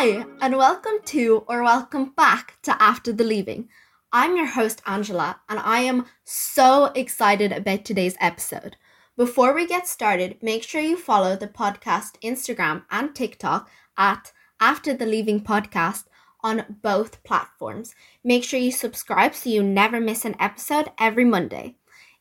Hi, and welcome to or welcome back to After the Leaving. I'm your host, Angela, and I am so excited about today's episode. Before we get started, make sure you follow the podcast Instagram and TikTok at After the Leaving Podcast on both platforms. Make sure you subscribe so you never miss an episode every Monday.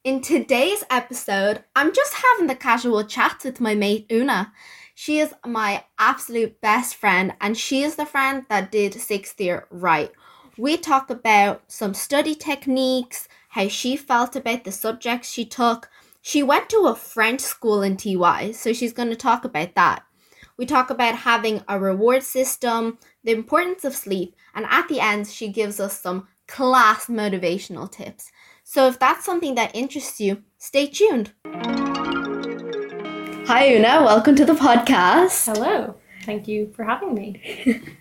In today's episode, I'm just having the casual chat with my mate Una. She is my absolute best friend, and she is the friend that did sixth year right. We talk about some study techniques, how she felt about the subjects she took. She went to a French school in TY, so she's going to talk about that. We talk about having a reward system, the importance of sleep, and at the end, she gives us some class motivational tips. So if that's something that interests you, stay tuned. Hi, Una. Welcome to the podcast. Hello. Thank you for having me.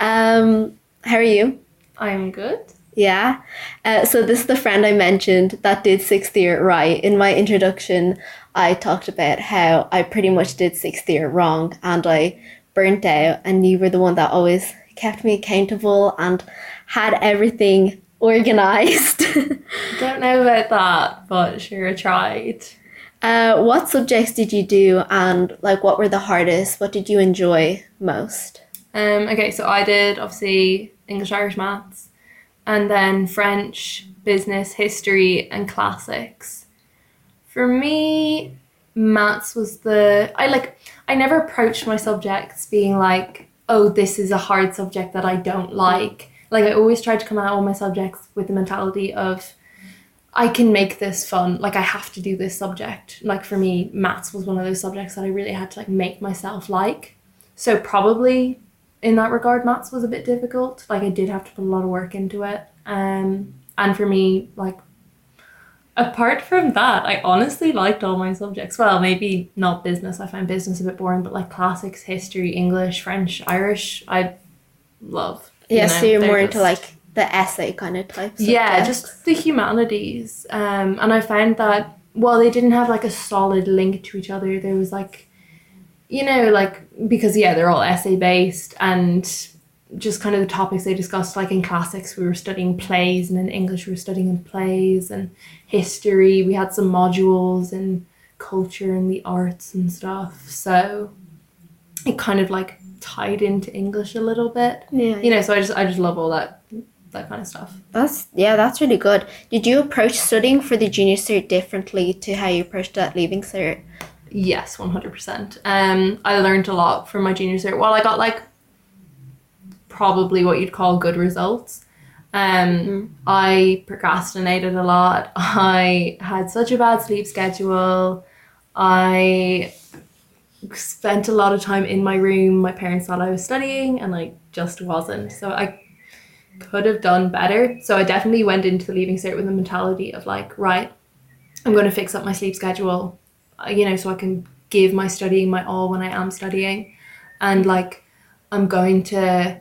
Um, how are you? I'm good. Yeah. Uh, so this is the friend I mentioned that did sixth year right. In my introduction, I talked about how I pretty much did sixth year wrong and I burnt out, and you were the one that always kept me accountable and had everything organized. Don't know about that, but sure, I tried. Uh, what subjects did you do, and like what were the hardest? What did you enjoy most? Um, okay, so I did obviously English, Irish, maths, and then French, business, history, and classics. For me, maths was the I like. I never approached my subjects being like, "Oh, this is a hard subject that I don't like." Like I always tried to come at all my subjects with the mentality of. I can make this fun. Like I have to do this subject. Like for me, maths was one of those subjects that I really had to like make myself like. So probably in that regard, maths was a bit difficult. Like I did have to put a lot of work into it. Um, and for me, like apart from that, I honestly liked all my subjects. Well, maybe not business. I find business a bit boring, but like classics, history, English, French, Irish, I love. you Yeah, know, so you're more into like the essay kind of type. yeah, just the humanities. Um, and I found that while they didn't have like a solid link to each other, there was like, you know, like because yeah, they're all essay based and just kind of the topics they discussed. Like in classics, we were studying plays, and in English, we were studying in plays and history. We had some modules in culture and the arts and stuff. So it kind of like tied into English a little bit. yeah, You know, so I just I just love all that that kind of stuff. That's yeah, that's really good. Did you approach studying for the junior cert differently to how you approached that leaving cert? Yes, one hundred percent. Um, I learned a lot from my junior cert. Well, I got like probably what you'd call good results. Um, I procrastinated a lot. I had such a bad sleep schedule. I spent a lot of time in my room. My parents thought I was studying, and I just wasn't. So I could have done better. So I definitely went into the leaving cert with the mentality of like, right, I'm going to fix up my sleep schedule, uh, you know, so I can give my studying my all when I am studying, and like, I'm going to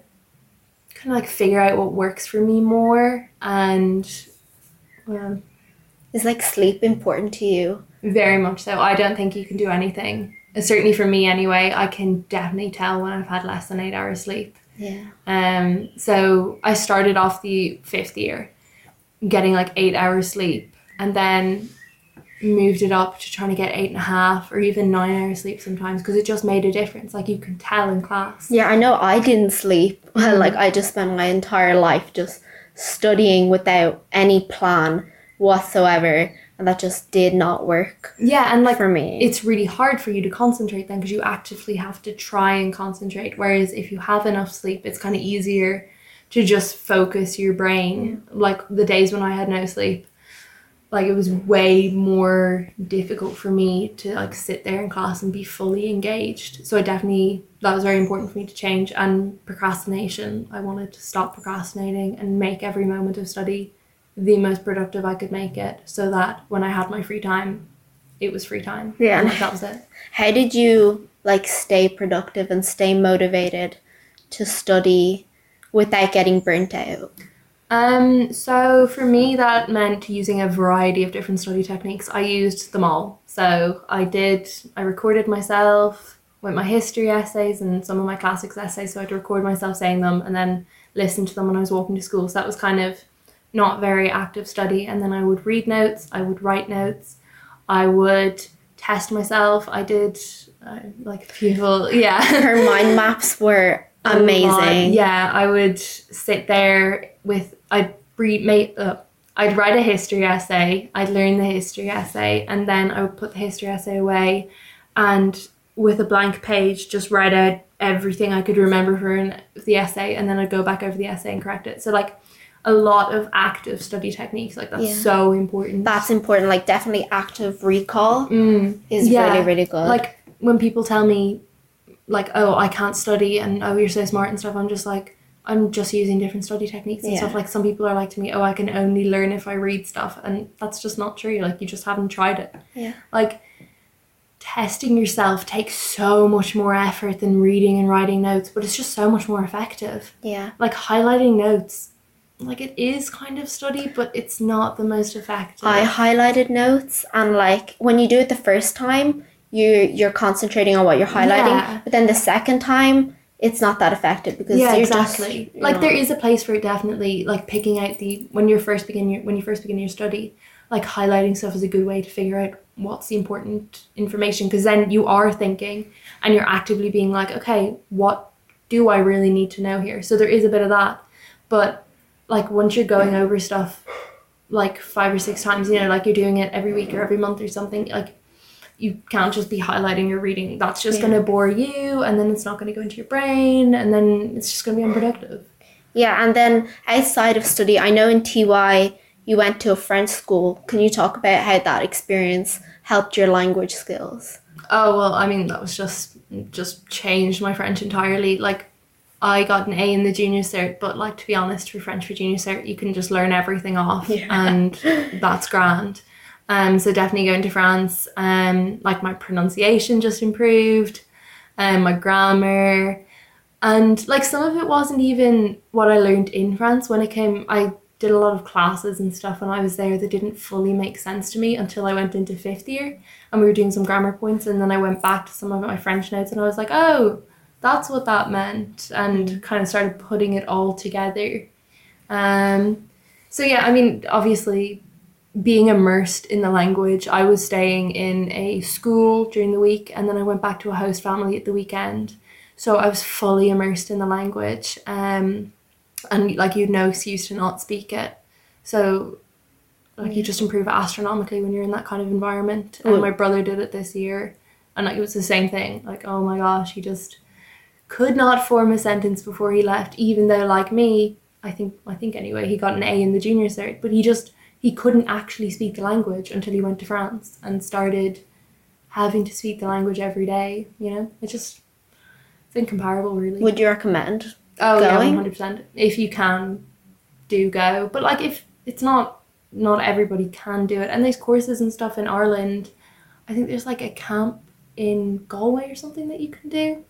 kind of like figure out what works for me more, and um, Is like sleep important to you? very much so. I don't think you can do anything. Certainly for me, anyway. I can definitely tell when I've had less than eight hours sleep. Yeah. Um, so I started off the fifth year getting like eight hours sleep and then moved it up to trying to get eight and a half or even nine hours sleep sometimes because it just made a difference. Like you can tell in class. Yeah, I know I didn't sleep. like I just spent my entire life just studying without any plan whatsoever, and that just did not work Yeah, and like for me. it's really hard for you to concentrate then because you actively have to try and concentrate. Whereas if you have enough sleep, it's kind of easier to just focus your brain. Like the days when I had no sleep, like it was way more difficult for me to like sit there in class and be fully engaged. So I definitely that was very important for me to change. And procrastination, I wanted to stop procrastinating and make every moment of study the most productive I could make it, so that when I had my free time, it was free time. Yeah. And, like, that was it. How did you like stay productive and stay motivated to study without getting burnt out? Um, so for me, that meant using a variety of different study techniques. I used them all. So I did, I recorded myself with my history essays and some of my classics essays. So I'd record myself saying them and then listen to them when I was walking to school. So that was kind of not very active study. And then I would read notes, I would write notes, I would test myself. I did uh, like people, yeah. Her mind maps were amazing. Yeah, I would sit there with I'd read make uh, I'd write a history essay. I'd learn the history essay, and then I would put the history essay away, and with a blank page, just write out everything I could remember from the essay, and then I'd go back over the essay and correct it. So like a lot of active study techniques, like that's Yeah. so important. That's important. Like definitely active recall Mm. is Yeah. really really good. like when people tell me like oh i can't study and oh you're so smart and stuff i'm just like i'm just using different study techniques and Yeah. stuff like some people are like to me oh i can only learn if i read stuff and that's just not true like you just haven't tried it Yeah. like testing yourself takes so much more effort than reading and writing notes but it's just so much more effective yeah. like highlighting notes like it is kind of study but it's not the most effective. I highlighted notes and like when you do it the first time, you you're concentrating on what you're highlighting, Yeah. but then the second time it's not that effective because yeah you're exactly. just like know, there is a place for it definitely. Like picking out the when you're first begin your when you first begin your study like highlighting stuff is a good way to figure out what's the important information because then you are thinking and you're actively being like okay what do i really need to know here? So there is a bit of that but like once you're going over stuff like five or six times you know like you're doing it every week or every month or something like you can't just be highlighting your reading that's just Yeah. going to bore you and then it's not going to go into your brain and then it's just going to be unproductive Yeah, and then outside of study, I know in TY you went to a French school. Can you talk about how that experience helped your language skills? oh well i mean that was just just changed my french entirely like i got an a in the junior cert but like to be honest for french for junior cert you can just learn everything off Yeah. and that's grand. Um so definitely going to france. Um like my pronunciation just improved um my grammar and like some of it wasn't even what I learned in France. When it came I did a lot of classes and stuff when I was there that didn't fully make sense to me until I went into fifth year and we were doing some grammar points and then I went back to some of my French notes and I was like oh that's what that meant and kind of started putting it all together um so yeah I mean obviously being immersed in the language I was staying in a school during the week and then I went back to a host family at the weekend so I was fully immersed in the language, um, and like you'd no excuse to not speak it. So, like you just improve astronomically when you're in that kind of environment. And my brother did it this year, and like it was the same thing. Like oh my gosh, he just could not form a sentence before he left. Even though like me, I think I think anyway, he got an A in the junior cert, but he just he couldn't actually speak the language until he went to France and started having to speak the language every day. You know, it just it's incomparable, really. Would you recommend? oh yeah, one hundred percent. If you can, do go. But like, if it's not, not everybody can do it. And there's courses and stuff in Ireland. I think there's like a camp in Galway or something that you can do.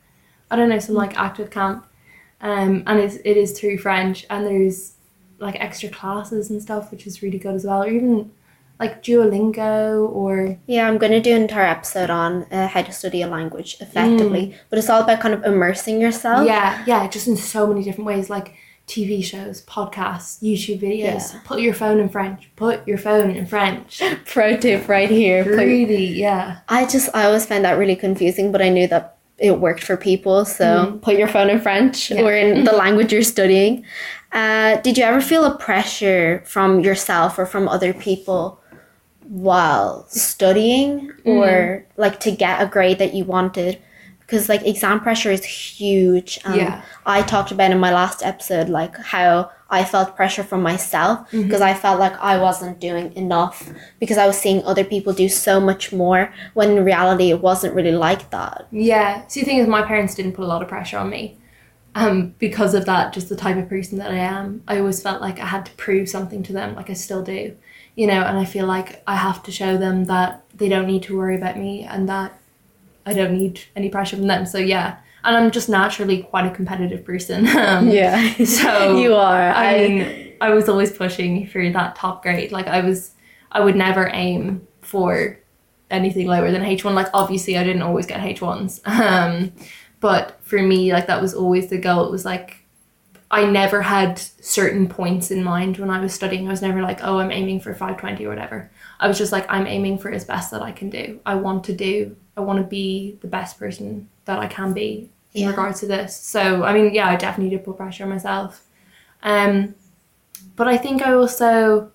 I don't know, some like active camp. Um, and it's, it is through French, and there's like extra classes and stuff, which is really good as well. Or even like Duolingo or Yeah, I'm going to do an entire episode on uh, how to study a language effectively, but it's all about kind of immersing yourself. Yeah, yeah, just in so many different ways, like TV shows, podcasts, YouTube videos. Yeah. Put your phone in French. Put your phone in French. Pro tip right here. Really, yeah. I just I always found that really confusing, but I knew that it worked for people. So Mhm. put your phone in French Yeah. or in the language you're studying. Uh, did you ever feel a pressure from yourself or from other people while studying, or like to get a grade that you wanted? Because like exam pressure is huge. Um, Yeah. I talked about in my last episode like how I felt pressure from myself because I felt like I wasn't doing enough because I was seeing other people do so much more when in reality it wasn't really like that. Yeah. See, the thing is, my parents didn't put a lot of pressure on me. Um, because of that, just the type of person that I am, I always felt like I had to prove something to them, like I still do, you know. And I feel like I have to show them that they don't need to worry about me and that I don't need any pressure from them. So yeah, and I'm just naturally quite a competitive person. Um, Yeah. So you are. I mean, I was always pushing for that top grade. Like I was, I would never aim for anything lower than H1. Like obviously I didn't always get H1s. Um, but for me, like that was always the goal. It was like I never had certain points in mind when I was studying. I was never like, oh, I'm aiming for 520 or whatever. I was just like, I'm aiming for as best that I can do. I want to do, I want to be the best person that I can be in Yeah. regards to this. So, I mean, yeah, I definitely did put pressure on myself. Um, but I think I also,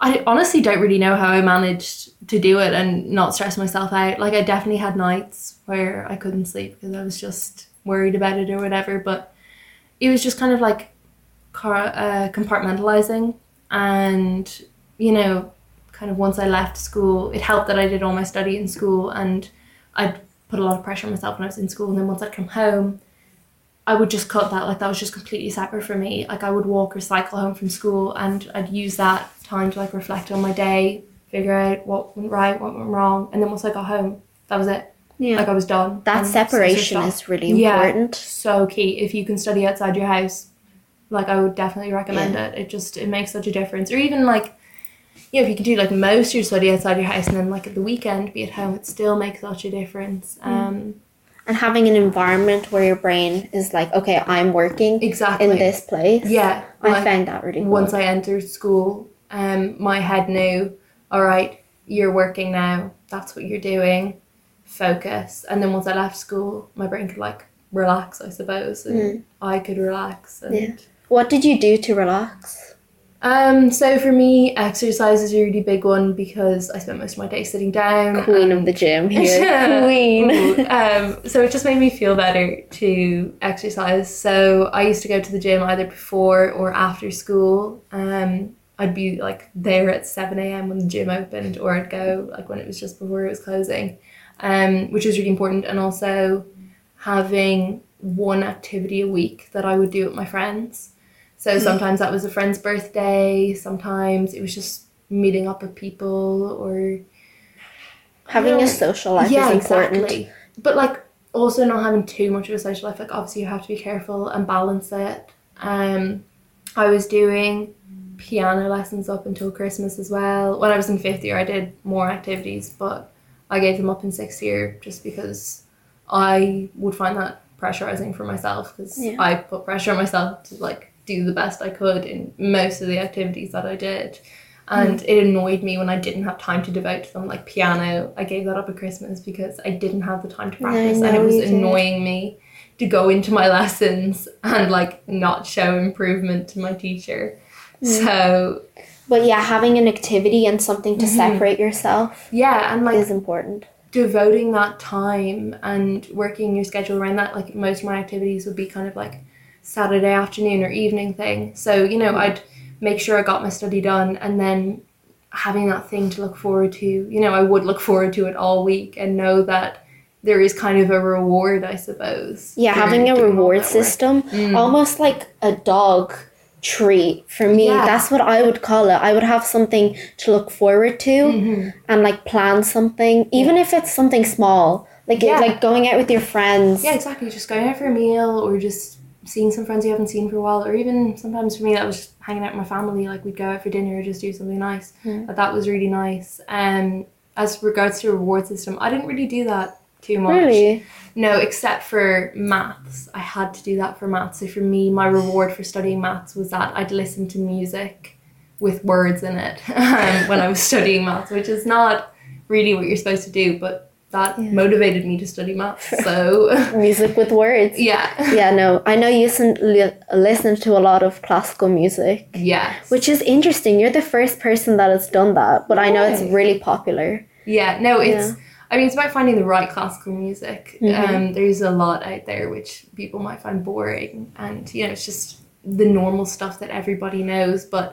I honestly don't really know how I managed to do it and not stress myself out. Like, I definitely had nights where I couldn't sleep because I was just worried about it or whatever. But it was just kind of like car, uh, compartmentalizing. And, you know, kind of once I left school, it helped that I did all my study in school and I'd put a lot of pressure on myself when I was in school. And then once I'd come home, I would just cut that. Like that was just completely separate for me. Like I would walk or cycle home from school and I'd use that time to like reflect on my day, figure out what went right, what went wrong. And then once I got home, that was it. Yeah. Like I was done. that separation is really important. Yeah. important. so key. If you can study outside your house, like I would definitely recommend it. It just it makes such a difference. Or even like yeah, if you can do like most of your study outside your house and then like at the weekend be at home, it still makes such a difference. Um And having an environment where your brain is like, okay, I'm working exactly. in this place. Yeah. I like, found that really cool. once I entered school, um my head knew, all right, you're working now, that's what you're doing, focus. And then once I left school, my brain could like relax, I suppose, and I could relax and Yeah. What did you do to relax? Um, so for me, exercise is a really big one because I spent most of my day sitting down. Queen of the gym here. Queen. Um, so it just made me feel better to exercise. So I used to go to the gym either before or after school. Um, I'd be like there at seven a.m. when the gym opened, or I'd go like when it was just before it was closing, um, which was really important. And also having one activity a week that I would do with my friends. So sometimes that was a friend's birthday. Sometimes it was just meeting up with people or Having No. a social life is important. But like also not having too much of a social life. Like obviously you have to be careful and balance it. Um, I was doing piano lessons up until Christmas as well. When I was in fifth year, I did more activities, but I gave them up in sixth year just because I would find that pressurizing for myself because Yeah. I put pressure on myself to like do the best I could in most of the activities that I did. And Hmm. it annoyed me when I didn't have time to devote to them, like piano. I gave that up at Christmas because I didn't have the time to practice, and it was you did. annoying me to go into my lessons and like not show improvement to my teacher. Hmm. So But yeah, having an activity and something to Mhm. separate yourself yeah, and like is important. devoting that time and working your schedule around that like most of my activities would be kind of like saturday afternoon or evening thing so you know i'd make sure i got my study done and then having that thing to look forward to you know i would look forward to it all week and know that there is kind of a reward i suppose Yeah, having a reward system, Mm. almost like a dog treat for me. Yeah. That's what I would call it. I would have something to look forward to Mhm. and like plan something, even if it's something small, like Yeah. like going out with your friends. Yeah, exactly. Just going out for a meal or just seeing some friends you haven't seen for a while, or even sometimes for me that was just hanging out with my family. Like we'd go out for dinner or just do something nice. Mm. But that was really nice. Um, as regards to reward system, I didn't really do that too much. Really? No, except for maths. I had to do that for maths. So for me, my reward for studying maths was that I'd listen to music with words in it um, when I was studying maths, which is not really what you're supposed to do, but that Yeah. motivated me to study maths. So Music with words. yeah. Yeah, no. I know you listen, li- listen to a lot of classical music, Yeah. which is interesting. You're the first person that has done that, but I know it's really popular. yeah, no, it's Yeah. I mean it's about finding the right classical music. Mhm. Um there's a lot out there which people might find boring and you know, it's just the normal stuff that everybody knows, but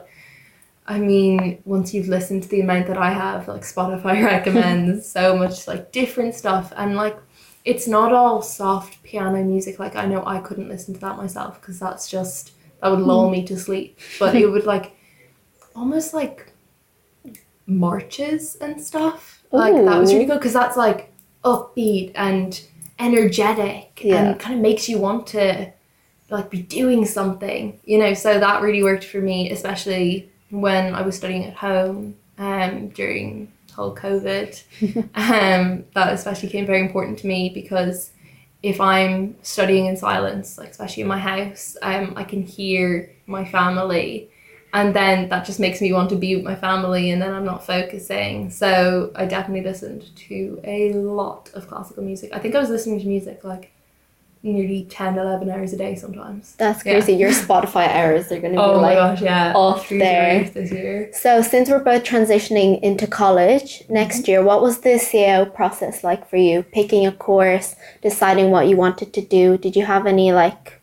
I mean, once you've listened to the amount that I have, like Spotify recommends so much like different stuff and like it's not all soft piano music. Like I know I couldn't listen to that myself because that's just that would lull hmm. me to sleep. But it would like almost like marches and stuff. Like that was really good because that's like upbeat and energetic Yeah. and kind of makes you want to like be doing something, you know. So that really worked for me, especially when I was studying at home um during whole COVID. um, that especially became very important to me because if I'm studying in silence, like especially in my house, um, I can hear my family and then that just makes me want to be with my family and then I'm not focusing. So I definitely listened to a lot of classical music. I think I was listening to music like nearly 10, 11 hours a day sometimes. That's Yeah. crazy. Your Spotify hours are going to be Oh my like gosh, yeah. off Through there. the This year. So, since we're both transitioning into college next year, what was the CAO process like for you? Picking a course, deciding what you wanted to do. Did you have any like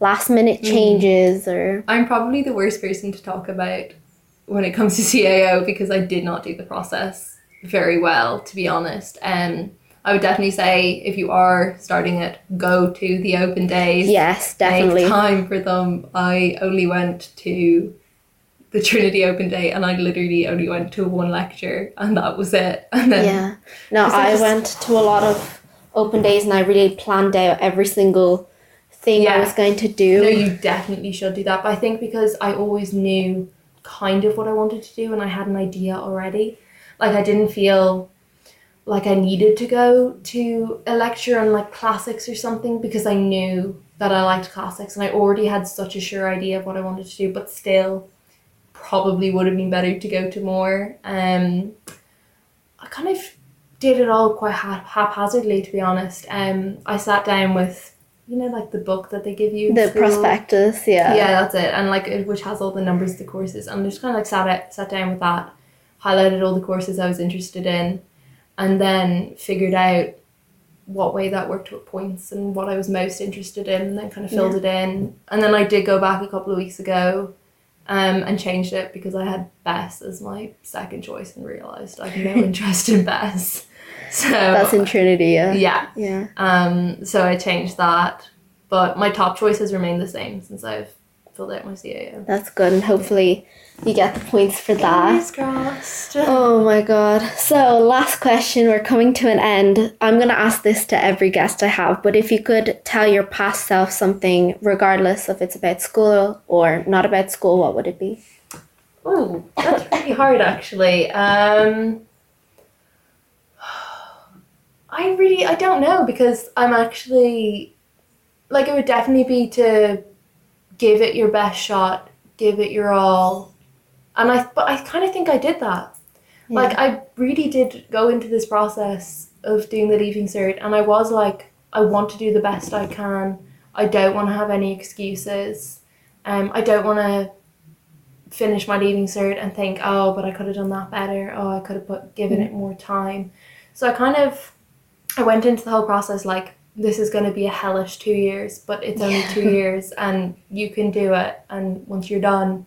last minute changes or? I'm probably the worst person to talk about when it comes to CAO because I did not do the process very well, to be honest. Um, I would definitely say if you are starting it, go to the open days. Yes, definitely. Make time for them. I only went to the Trinity Open Day and I literally only went to one lecture and that was it. And then Yeah. No, I I just- went to a lot of open days and I really planned out every single thing I was going to do. No, you definitely should do that. But I think because I always knew kind of what I wanted to do and I had an idea already. Like I didn't feel like I needed to go to a lecture on like classics or something because I knew that I liked classics and I already had such a sure idea of what I wanted to do, but still probably would have been better to go to more. Um I kind of did it all quite hap- haphazardly to be honest. Um I sat down with you know like the book that they give you the school? prospectus, yeah. yeah that's it and like it, which has all the numbers of the courses and I just kind of like sat out, sat down with that highlighted all the courses I was interested in and then figured out what way that worked with points and what I was most interested in and then kind of filled it in and then I did go back a couple of weeks ago um, and changed it because I had BESS as my second choice and realised I had no interest in BESS so That's in Trinity, yeah. yeah Yeah. um, so I changed that, but my top choices remain the same since I've filled out my CAO. That's good and hopefully you get the points for that. Oh my god. So, last question, we're coming to an end. I'm going to ask this to every guest I have, but if you could tell your past self something, regardless if it's about school or not about school, what would it be? Oh, that's really hard actually. Um, I really I don't know because I'm actually like it would definitely be to give it your best shot, give it your all, and I but I kind of think I did that. Like I really did go into this process of doing the leaving cert, and I was like, I want to do the best I can. I don't want to have any excuses. Um, I don't want to finish my leaving cert and think, oh, but I could have done that better. Oh, I could have put given it more time. So I kind of, I went into the whole process like this is going to be a hellish two years, but it's only Yeah. two years, and you can do it. And once you're done,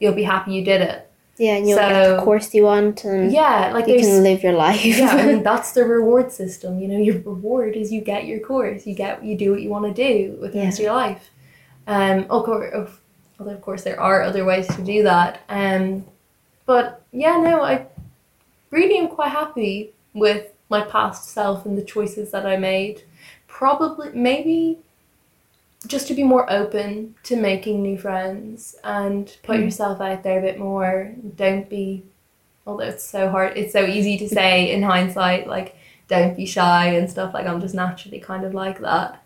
you'll be happy you did it. Yeah, and you'll get the course you want and Yeah, like you can live your life. yeah, I mean that's the reward system. You know, your reward is you get your course, you get you do what you want to do with the rest of your life. Um, of course, of, although of course there are other ways to do that. Um, but yeah, no, I really am quite happy with my past self and the choices that I made. Probably, maybe, just to be more open to making new friends and put Mm. yourself out there a bit more. Don't be although it's so hard it's so easy to say in hindsight like don't be shy and stuff like i'm just naturally kind of like that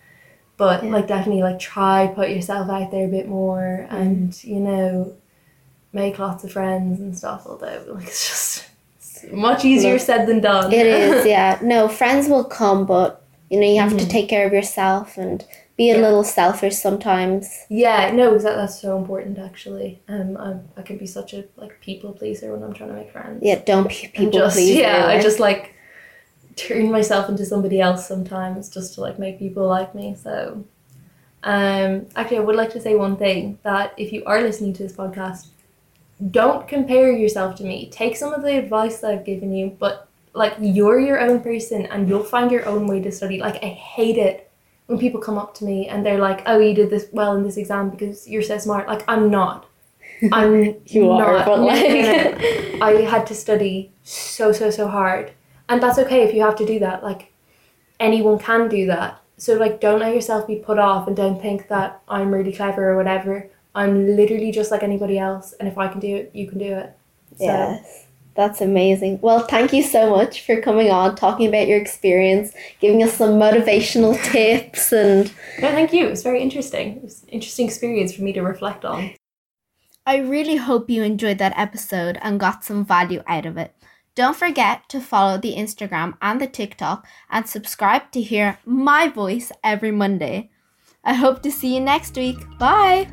but Yeah. like definitely like try put yourself out there a bit more Mm. and you know make lots of friends and stuff although like it's just it's much easier said than done It is, yeah. No, friends will come, but you know, you have to Mhm. take care of yourself and be a Yeah. little selfish sometimes. yeah no that, that's so important actually um I, I can be such a like people pleaser when i'm trying to make friends Yeah, don't be people just, pleaser. Yeah, I just like turn myself into somebody else sometimes just to like make people like me. So, um, actually, I would like to say one thing that if you are listening to this podcast, don't compare yourself to me. Take some of the advice that I've given you, but like you're your own person and you'll find your own way to study. Like I hate it when people come up to me and they're like, "Oh, you did this well in this exam because you're so smart." Like I'm not. I'm You are, not. but no, like. I had to study so so so hard, and that's okay if you have to do that. Like anyone can do that. So like, don't let yourself be put off, and don't think that I'm really clever or whatever. I'm literally just like anybody else, and if I can do it, you can do it. So Yes. That's amazing. Well, thank you so much for coming on, talking about your experience, giving us some motivational tips and No, thank you. It was very interesting. It was an interesting experience for me to reflect on. I really hope you enjoyed that episode and got some value out of it. Don't forget to follow the Instagram and the TikTok and subscribe to hear my voice every Monday. I hope to see you next week. Bye!